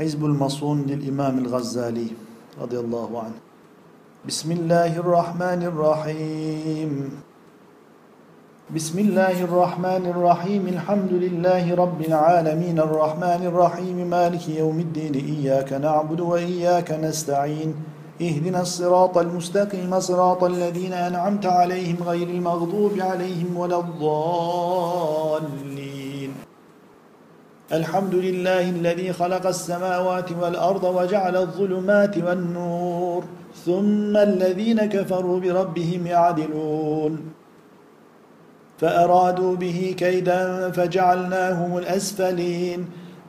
حزب المصون للإمام الغزالي رضي الله عنه. بسم الله الرحمن الرحيم. بسم الله الرحمن الرحيم. الحمد لله رب العالمين. الرحمن الرحيم. مالك يوم الدين. إياك نعبد وإياك نستعين. اهدنا الصراط المستقيم. صراط الذين أنعمت عليهم غير المغضوب عليهم ولا الضالين. الحمد لله الذي خلق السماوات والأرض وجعل الظلمات والنور ثم الذين كفروا بربهم يعدلون. فأرادوا به كيدا فجعلناهم الأسفلين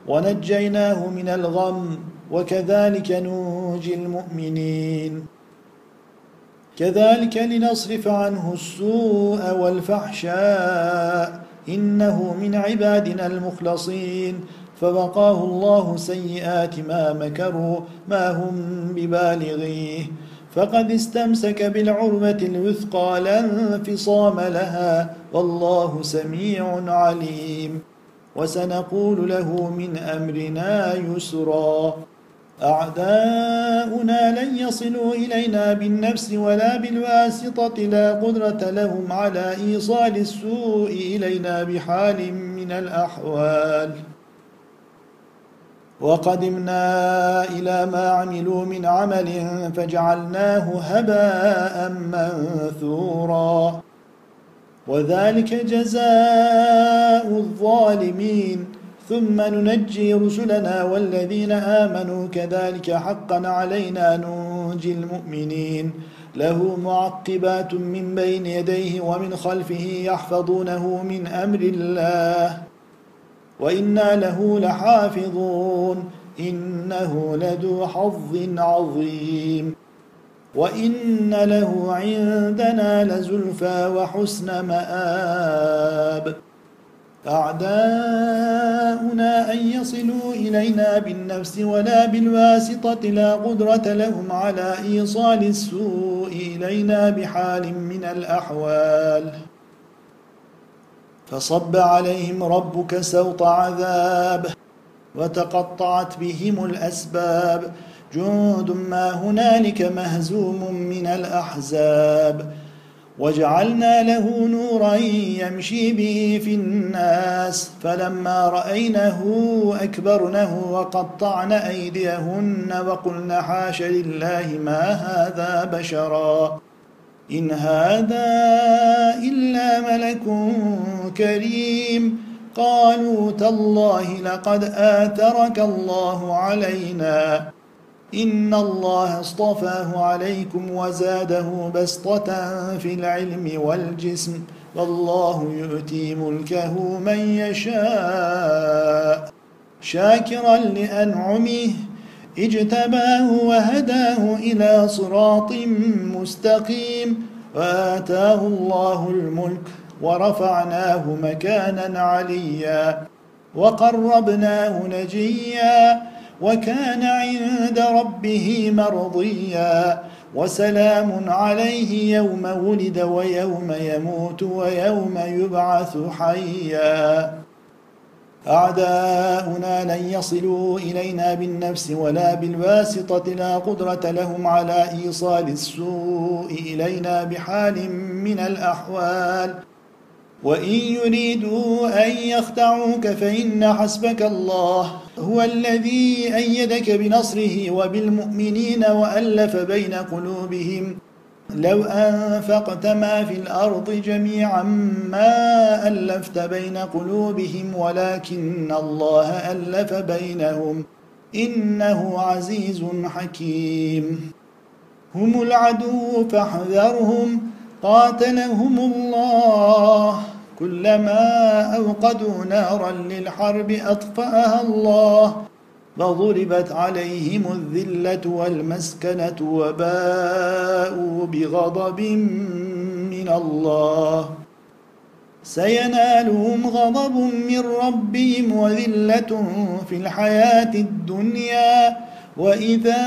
ونجيناه من الغم وكذلك ننجي المؤمنين. كذلك لنصرف عنه السوء والفحشاء إنه من عبادنا المخلصين. فوقاه الله سيئات ما مكروا ما هم ببالغيه. فقد استمسك بالعروة الوثقى لا انفصام لها. والله سميع عليم. وسنقول له من أمرنا يسرا. أعداؤنا لن يصلوا إلينا بالنفس ولا بالواسطة لا قدرة لهم على إيصال السوء إلينا بحال من الأحوال. وقدمنا إلى ما عملوا من عمل فجعلناه هباء منثورا. وذلك جزاء الظالمين. ثم ننجي رسلنا والذين آمنوا كذلك حقا علينا ننجي المؤمنين. له معقبات من بين يديه ومن خلفه يحفظونه من أمر الله. وإنا له لحافظون. إنه لذو حظ عظيم. وإن له عندنا لزلفى وحسن مآب. أعداؤنا أن يصلوا إلينا بالنفس ولا بالواسطة لا قدرة لهم على إيصال السوء إلينا بحال من الأحوال. فصب عليهم ربك سوط عذاب وتقطعت بهم الأسباب. جند ما هنالك مهزوم من الأحزاب. وجعلنا له نورا يمشي به في الناس فلما رأينه أكبرنه وقطعن أيديهن وقلن حاش لله ما هذا بشرا إن هذا إلا ملك كريم. قالوا تالله لقد آثرك الله علينا إن الله اصطفاه عليكم وزاده بسطة في العلم والجسم والله يؤتي ملكه من يشاء شاكرا لأنعمه اجتباه وهداه إلى صراط مستقيم وآتاه الله الملك ورفعناه مكانا عليا وقربناه نجيا وكان عند ربه مرضيا وسلام عليه يوم ولد ويوم يموت ويوم يبعث حيا. أعداؤنا لن يصلوا إلينا بالنفس ولا بالواسطة لا قدرة لهم على إيصال السوء إلينا بحال من الأحوال. وإن يريدوا أن يخدعوك فإن حسبك الله. هو الذي أيدك بنصره وبالمؤمنين وألف بين قلوبهم. لو أنفقت ما في الأرض جميعا ما ألفت بين قلوبهم ولكن الله ألف بينهم. إنه عزيز حكيم. هم العدو فاحذرهم. قاتلهم الله. كلما أوقدوا نارا للحرب أطفأها الله وضربت عليهم الذلة والمسكنة وباءوا بغضب من الله. سينالهم غضب من ربهم وذلة في الحياة الدنيا. وإذا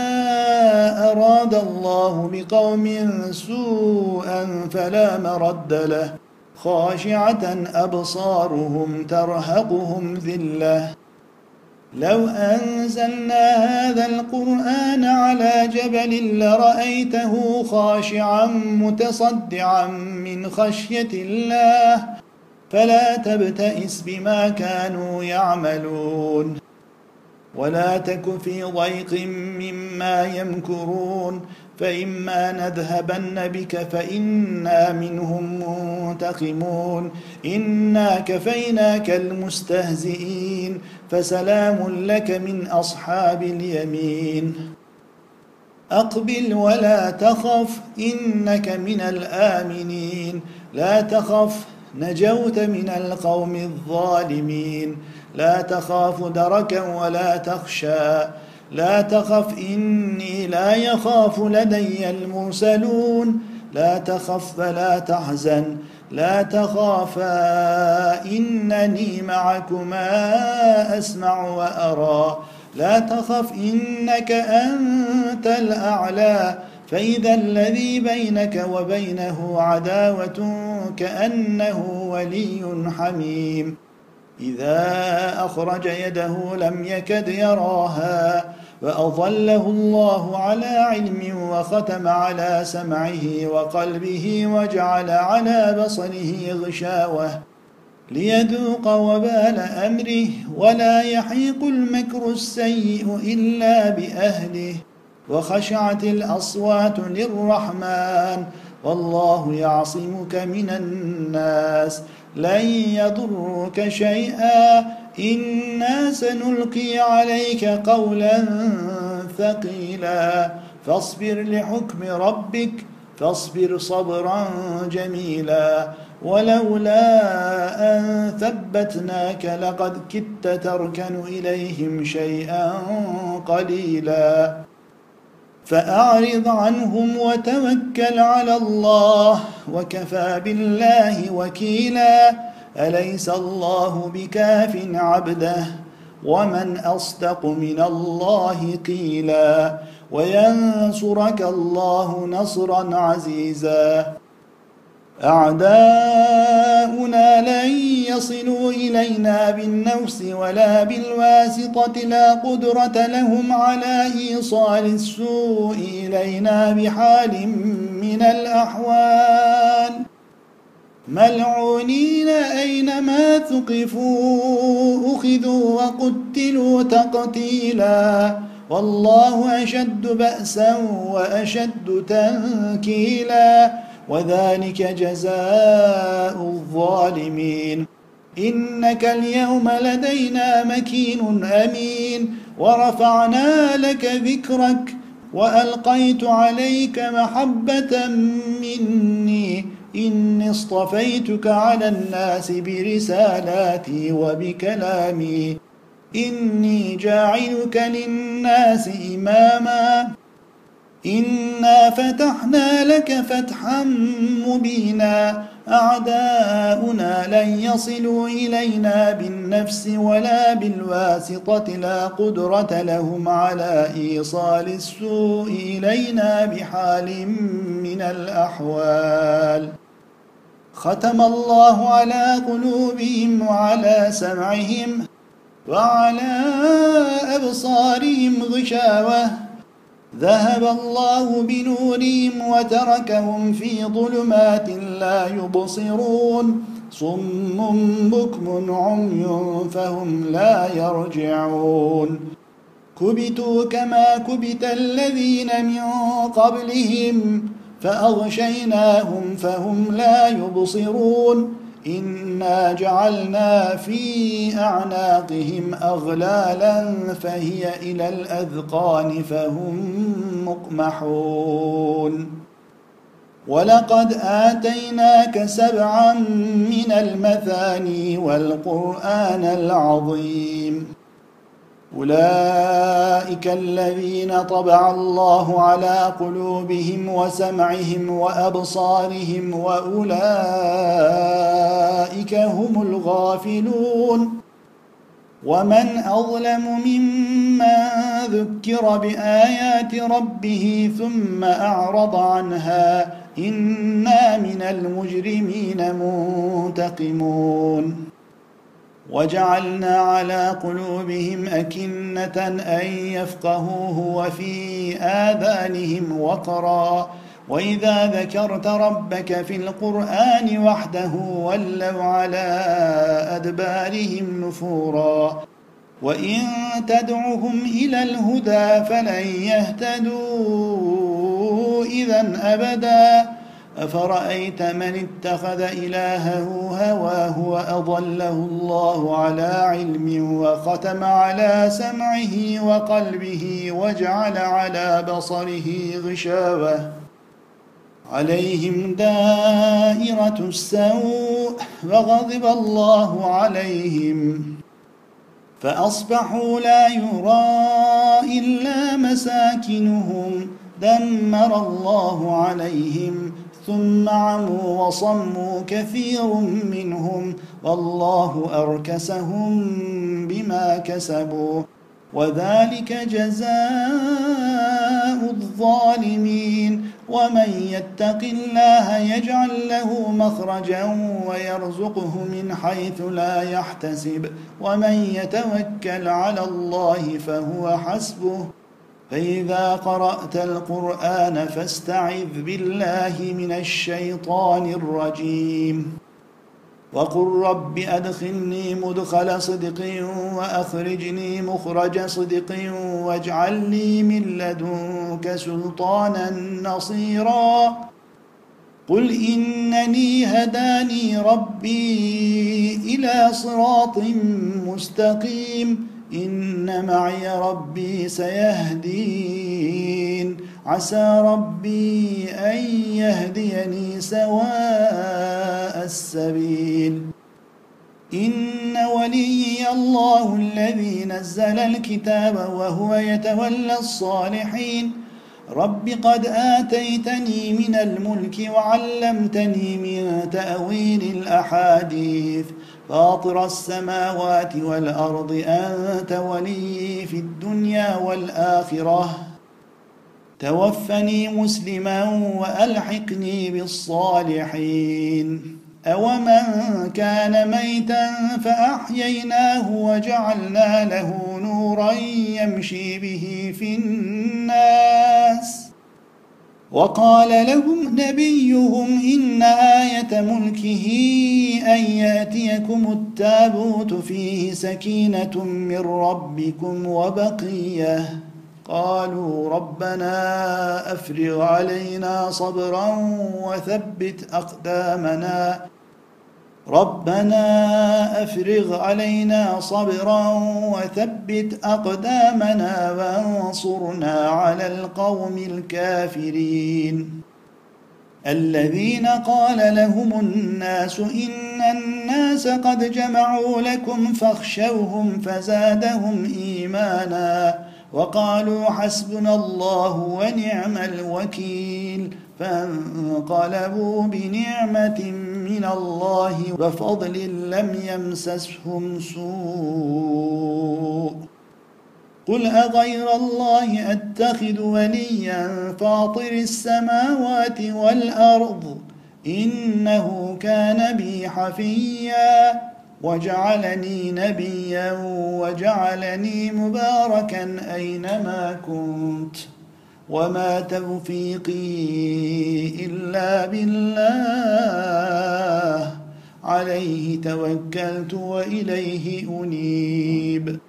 أراد الله بقوم سوءا فلا مرد له. خاشعة أبصارهم ترهقهم ذِلَّةٌ. لو أنزلنا هذا القرآن على جبل لرأيته خاشعا متصدعا من خشية الله فلا تبتئس بما كانوا يعملون. ولا تك في ضيق مما يمكرون. فإما نذهبن بك فإنا منهم منتقمون. إنا كفيناك المستهزئين. فسلام لك من أصحاب اليمين. أقبل ولا تخف إنك من الآمنين. لا تخف نجوت من القوم الظالمين. لا تخاف دركا ولا تخشى. لا تخف إني لا يخاف لدي المرسلون. لا تخف فلا تحزن لا تخافا إنني معكما أسمع وأرى. لا تخف إنك أنت الأعلى. فإذا الذي بينك وبينه عداوة كأنه ولي حميم. إذا أخرج يده لم يكد يراها فأظله الله على علم وختم على سمعه وقلبه وجعل على بصره غشاوة ليذوق وبال أمره ولا يحيق المكر السيء إلا بأهله وخشعت الأصوات للرحمن والله يعصمك من الناس لن يضرك شيئا. إنا سنلقي عليك قولا ثقيلا. فاصبر لحكم ربك فاصبر صبرا جميلا. ولولا أن ثبتناك لقد كدت تركن إليهم شيئا قليلا. فأعرض عنهم وتوكل على الله وكفى بالله وكيلا. أليس الله بكاف عبده؟ ومن أصدق من الله قيلا. وينصرك الله نصرا عزيزا. أعداؤنا لن يصلوا إلينا بالنفس ولا بالواسطة لا قدرة لهم على إيصال السوء إلينا بحال من الأحوال. ملعونين أينما ثقفوا أخذوا وقتلوا تقتيلا. والله أشد بأسا وأشد تنكيلا. وذلك جزاء الظالمين. إنك اليوم لدينا مكين أمين. ورفعنا لك ذكرك وألقيت عليك محبة مني. إني اصطفيتك على الناس برسالاتي وبكلامي. إني جاعلك للناس إماماً. إنا فتحنا لك فتحا مبينا أعداؤنا لن يصلوا إلينا بالنفس ولا بالواسطة لا قدرة لهم على إيصال السوء إلينا بحال من الأحوال ختم الله على قلوبهم وعلى سمعهم وعلى أبصارهم غشاوة ذهب الله بنورهم وتركهم في ظلمات لا يبصرون. صم بكم عمي فهم لا يرجعون. كبتوا كما كبت الذين من قبلهم فأغشيناهم فهم لا يبصرون. إنا جعلنا في أعناقهم أغلالا فهي إلى الأذقان فهم مقمحون. ولقد آتيناك سبعا من المثاني والقرآن العظيم. أولئك الذين طبع الله على قلوبهم وسمعهم وأبصارهم وأولئك هم الغافلون. ومن أظلم ممن ذكر بآيات ربه ثم أعرض عنها إنا من المجرمين منتقمون. وجعلنا على قلوبهم أكنة أن يفقهوه وفي آذانهم وقرا. وإذا ذكرت ربك في القرآن وحده ولوا على أدبارهم نفورا. وإن تدعهم إلى الهدى فلن يهتدوا إذا أبداً. أفرأيت من اتخذ إلهه هواه وأضله الله على علم وختم على سمعه وقلبه وجعل على بصره غشاوة عليهم دائرة السوء وغضب الله عليهم فأصبحوا لا يرى إلا مساكنهم دمر الله عليهم ثم عموا وصموا كثير منهم والله أركسهم بما كسبوا وذلك جزاء الظالمين ومن يتق الله يجعل له مخرجا ويرزقه من حيث لا يحتسب ومن يتوكل على الله فهو حسبه فإذا قرأت القرآن فاستعذ بالله من الشيطان الرجيم. وقل رب أدخلني مدخل صدق وأخرجني مخرج صدق واجعل لي من لدنك سلطانا نصيرا. قل إنني هداني ربي إلى صراط مستقيم. إن معي ربي سيهدين. عسى ربي أن يهديني سواء السبيل. إن ولي الله الذي نزل الكتاب وهو يتولى الصالحين. رب قد آتيتني من الملك وعلمتني من تأويل الأحاديث. فاطر السماوات والأرض أنت ولي في الدنيا والآخرة. توفني مسلما وألحقني بالصالحين. أومن كان ميتا فأحييناه وجعلنا له نورا يمشي به في الناس. وقال لهم نبيهم إن آية ملكه أن يأتيكم التابوت فيه سكينة من ربكم وبقية. قالوا ربنا أفرغ علينا صبرا وثبت أقدامنا. ربنا أفرغ علينا صبرا وثبت أقدامنا وانصرنا على القوم الكافرين. الذين قال لهم الناس إن الناس قد جمعوا لكم فاخشوهم فزادهم إيمانا وقالوا حسبنا الله ونعم الوكيل فانقلبوا بنعمة من الله وفضل لم يمسسهم سوء. قل أغير الله أتخذ وليا فاطر السماوات والأرض إنه كان بي حفيا. وجعلني نبيا وجعلني مباركا أينما كنت. وما توفيقي الا بالله عليه توكلت واليه انيب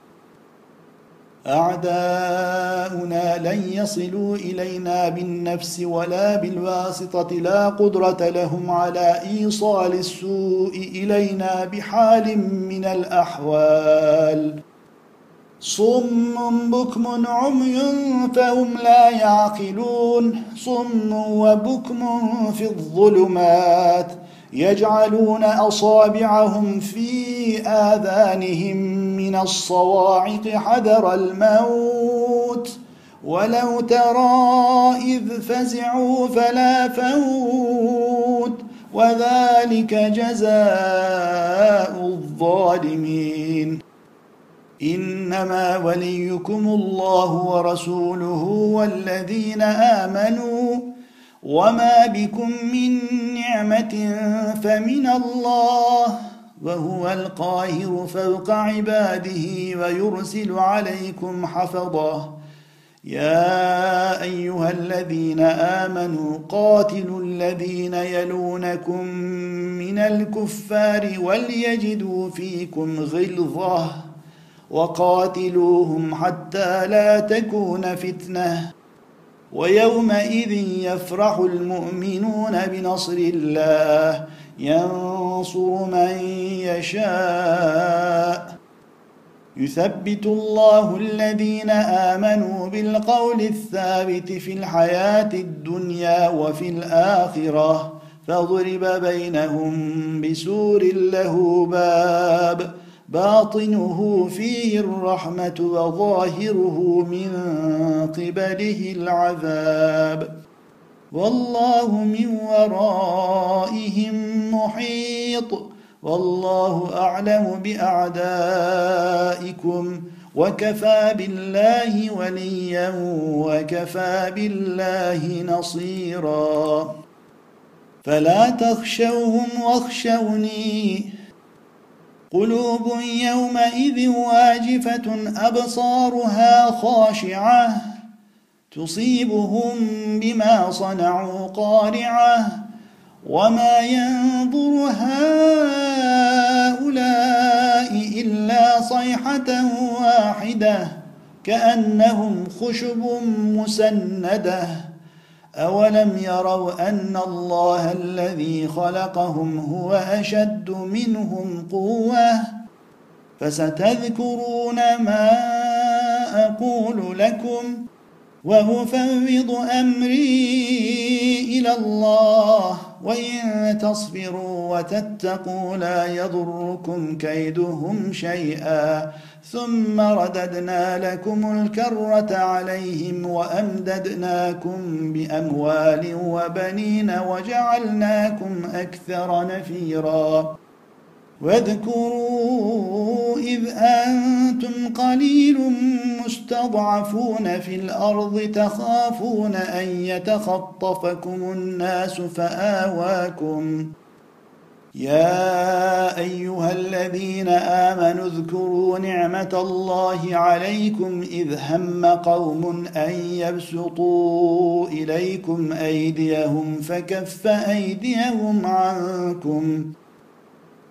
اعداؤنا لن يصلوا الينا بالنفس ولا بالواسطه لا قدره لهم على ايصال السوء الينا بحال من الاحوال صم بكم عمي فهم لا يعقلون. صم وبكم في الظلمات يجعلون أصابعهم في آذانهم من الصواعق حذر الموت. ولو ترى إذ فزعوا فلا فوت. وذلك جزاء الظالمين. إنما وليكم الله ورسوله والذين آمنوا وما بكم من نعمة فمن الله وهو القاهر فوق عباده ويرسل عليكم حفظه. يا أيها الذين آمنوا قاتلوا الذين يلونكم من الكفار وليجدوا فيكم غلظة. وقاتلوهم حتى لا تكون فتنة. ويومئذ يفرح المؤمنون بنصر الله. ينصر من يشاء. يثبت الله الذين آمنوا بالقول الثابت في الحياة الدنيا وفي الآخرة. فضرب بينهم بسور له باب. باطنه فيه الرحمة وظاهره من قبله العذاب. والله من ورائهم محيط. والله أعلم بأعدائكم. وكفى بالله وليا وكفى بالله نصيرا. فلا تخشوهم واخشوني. قلوب يومئذ واجفة أبصارها خاشعة تصيبهم بما صنعوا قارعة. وما ينظر هؤلاء إلا صيحة واحدة كأنهم خشب مسندة. اولم يروا ان الله الذي خلقهم هو اشد منهم قوه فستذكرون ما أقول لكم وافوض امري إلى الله وان تصبروا وتتقوا لا يضركم كيدهم شيئا ثم رددنا لكم الكره عليهم وامددناكم باموال وبنين وجعلناكم أكثر نفيرا واذكروا إذ أنتم قليل مستضعفون في الأرض تخافون أن يتخطفكم الناس فآواكم. يا أيها الذين آمنوا اذكروا نعمة الله عليكم إذ هم قوم أن يبسطوا إليكم أيديهم فكف أيديهم عنكم.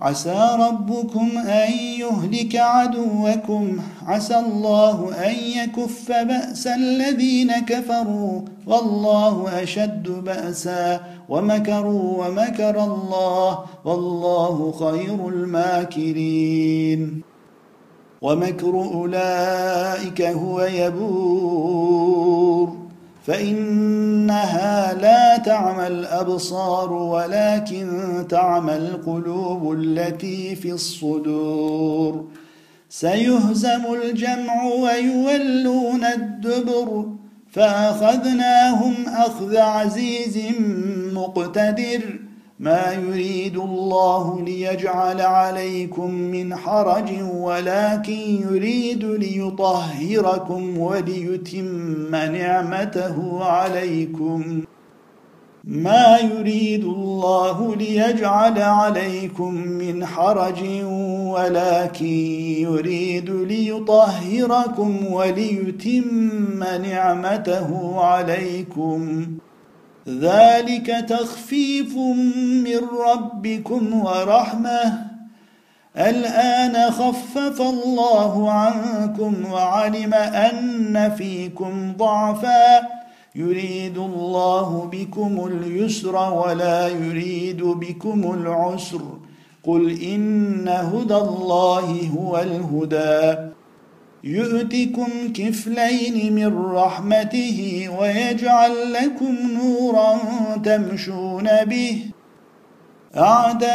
عسى ربكم أن يهلك عدوكم. عسى الله أن يكف بأس الذين كفروا. والله أشد بأسا. ومكروا ومكر الله. والله خير الماكرين. ومكر أولئك هو يبور. فإنها لا تعمى الابصار ولكن تعمى القلوب التي في الصدور. سيهزم الجمع ويولون الدبر فأخذناهم أخذ عزيز مقتدر. ما يريد الله ليجعل عليكم من حرج ولكن يريد ليطهركم وليتم نعمته عليكم. ما يريد الله ليجعل عليكم من حرج ولكن يريد ليطهركم وليتم نعمته عليكم. ذلك تخفيف من ربكم ورحمة. الآن خفف الله عنكم وعلم أن فيكم ضعفا. يريد الله بكم اليسر ولا يريد بكم العسر. قل إن هدى الله هو الهدى. يؤتكم كفلين من رحمته ويجعل لكم نورا تمشون به. اعداء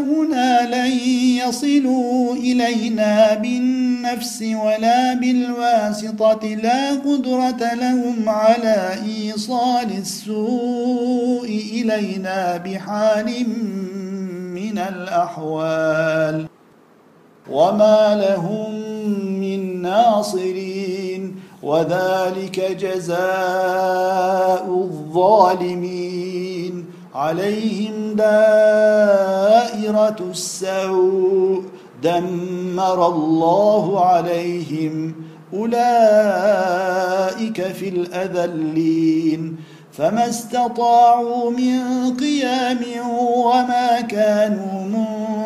هنا لن يصلوا إلينا بالنفس ولا بالواسطة لا قدرة لهم على إيصال السوء إلينا بحال من الأحوال. وما لهم من ناصرين وذلك جزاء الظالمين. عليهم دائرة السوء دمر الله عليهم. أولئك في الأذلين. فما استطاعوا من قيام وما كانوا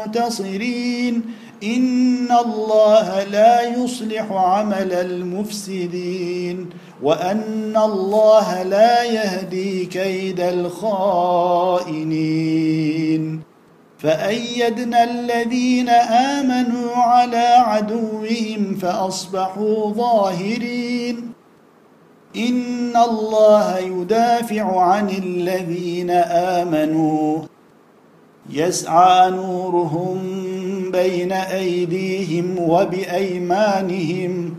منتصرين. إن الله لا يصلح عمل المفسدين وأن الله لا يهدي كيد الخائنين فأيدنا الذين آمنوا على عدوهم فأصبحوا ظاهرين إن الله يدافع عن الذين آمنوا يسعى نورهم بين أيديهم وبأيمانهم.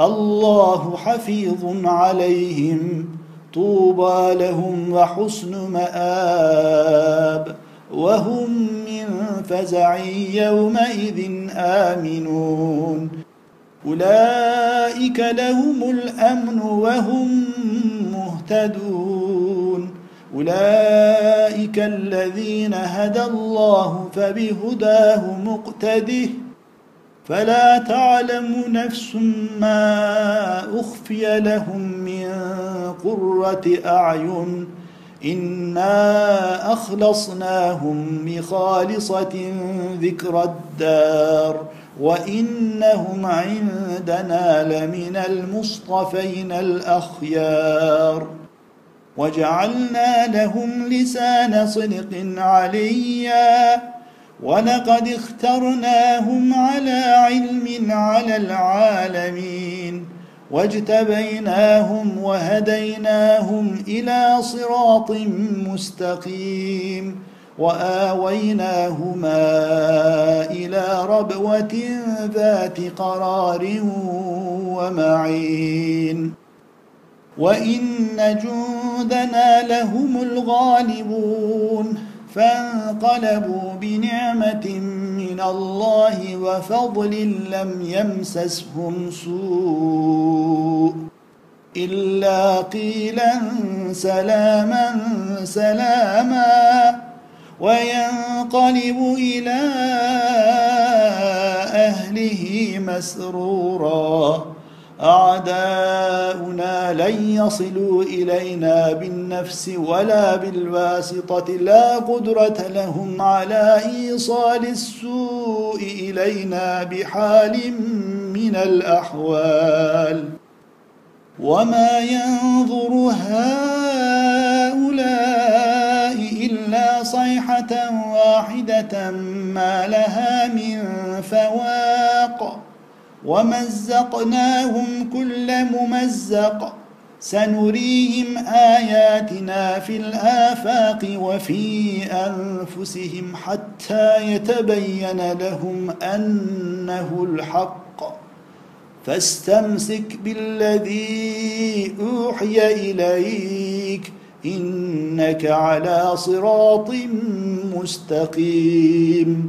الله حفيظ عليهم. طوبى لهم وحسن مآب. وهم من فزع يومئذ آمنون. أولئك لهم الأمن وهم مهتدون. أولئك الذين هدى الله فبهداه مقتده. فلا تعلم نفس ما أخفي لهم من قرة أعين. إنا أخلصناهم بخالصة ذكر الدار. وإنهم عندنا لمن المصطفين الأخيار. وجعلنا لهم لسان صدق عليا ولقد اخترناهم على علم على العالمين واجتبيناهم وهديناهم إلى صراط مستقيم وآويناهما إلى ربوة ذات قرار ومعين وان جندنا لهم الغالبون فانقلبوا بنعمه من الله وفضل لم يمسسهم سوء الا قيلا سلاما سلاما وينقلب إلى اهله مسرورا أعداؤنا لن يصلوا إلينا بالنفس ولا بالواسطة. لا قدرة لهم على إيصال السوء إلينا بحال من الأحوال. وما ينظر هؤلاء إلا صيحة واحدة ما لها من فواق. ومزقناهم كل ممزق. سنريهم آياتنا في الآفاق وفي أنفسهم حتى يتبين لهم أنه الحق. فاستمسك بالذي أوحي إليك إنك على صراط مستقيم.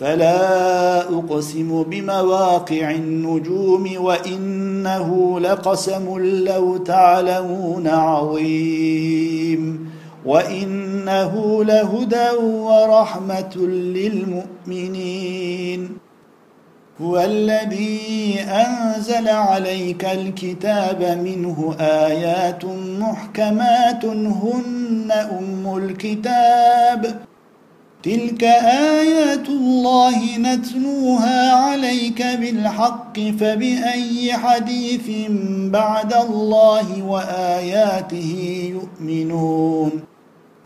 فلا أقسم بمواقع النجوم وإنه لقسم لو تعلمون عظيم وإنه لهدى ورحمة للمؤمنين هو الذي أنزل عليك الكتاب منه آيات محكمات هن أم الكتاب. تلك آيات الله نتلوها عليك بالحق فبأي حديث بعد الله وآياته يؤمنون؟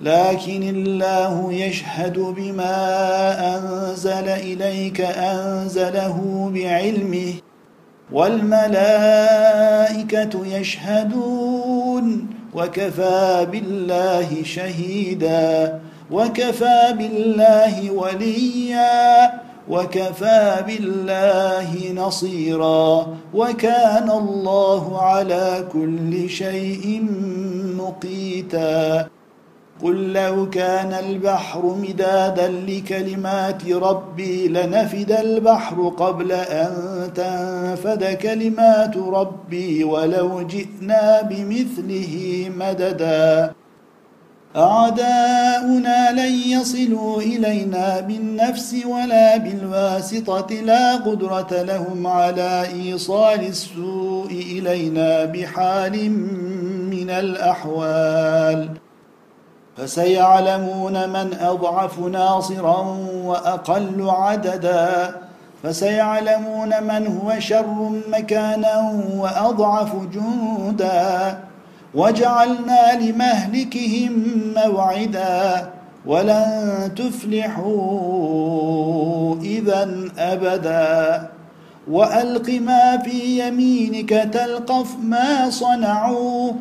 لكن الله يشهد بما أنزل إليك أنزله بعلمه والملائكة يشهدون وكفى بالله شهيداً وكفى بالله وليا وكفى بالله نصيرا وكان الله على كل شيء مقيتا. قل لو كان البحر مدادا لكلمات ربي لنفد البحر قبل أن تنفد كلمات ربي ولو جئنا بمثله مددا. أعداؤنا لن يصلوا إلينا بالنفس ولا بالواسطة. لا قدرة لهم على إيصال السوء إلينا بحال من الأحوال. فسيعلمون من أضعف ناصرا وأقل عددا. فسيعلمون من هو شر مكانا وأضعف جندا وجعلنا لمهلكهم موعدا ولن تفلحوا إذا أبدا. وألق ما في يمينك تلقف ما صنعوا.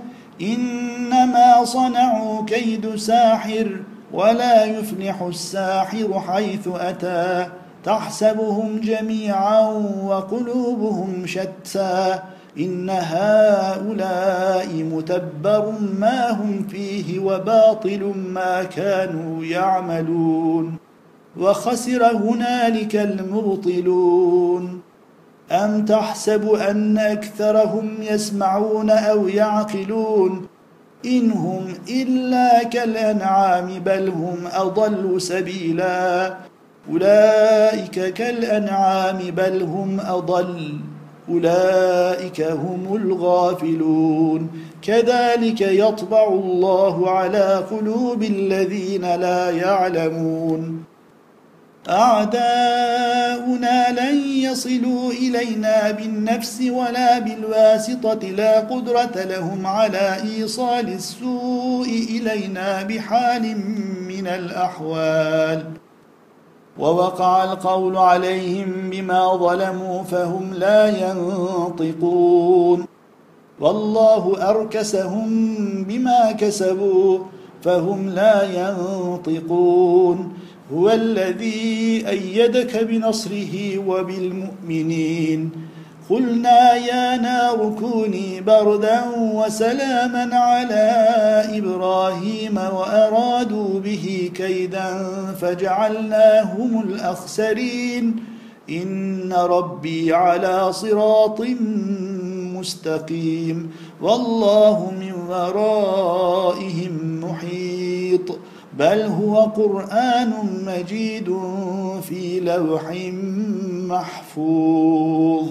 إنما صنعوا كيد ساحر ولا يفلح الساحر حيث أتى. تحسبهم جميعا وقلوبهم شتى. إن هؤلاء متبر ما هم فيه وباطل ما كانوا يعملون. وخسر هنالك المبطلون. أم تحسب أن أكثرهم يسمعون أو يعقلون؟ إن هم إلا كالأنعام بل هم أضل سبيلا. أولئك كالأنعام بل هم أضل. أولئك هم الغافلون. كذلك يطبع الله على قلوب الذين لا يعلمون. أعداؤنا لن يصلوا إلينا بالنفس ولا بالواسطة. لا قدرة لهم على إيصال السوء إلينا بحال من الأحوال. ووقع القول عليهم بما ظلموا فهم لا ينطقون. والله أركسهم بما كسبوا فهم لا ينطقون. هو الذي أيدك بنصره وبالمؤمنين. قلنا يا نار كوني بردا وسلاما على إبراهيم وأرادوا به كيدا فجعلناهم الأخسرين. إن ربي على صراط مستقيم. والله من ورائهم محيط. بل هو قرآن مجيد في لوح محفوظ.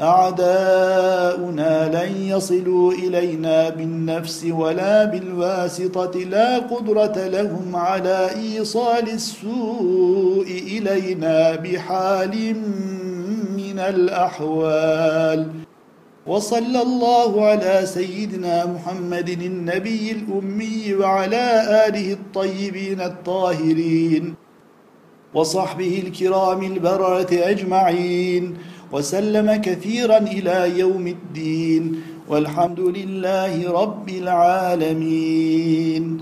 أعداؤنا لن يصلوا إلينا بالنفس ولا بالواسطة لا قدرة لهم على إيصال السوء إلينا بحال من الأحوال. وصلى الله على سيدنا محمد النبي الأمي وعلى آله الطيبين الطاهرين وصحبه الكرام البررة أجمعين. وسلم كثيرا إلى يوم الدين والحمد لله رب العالمين.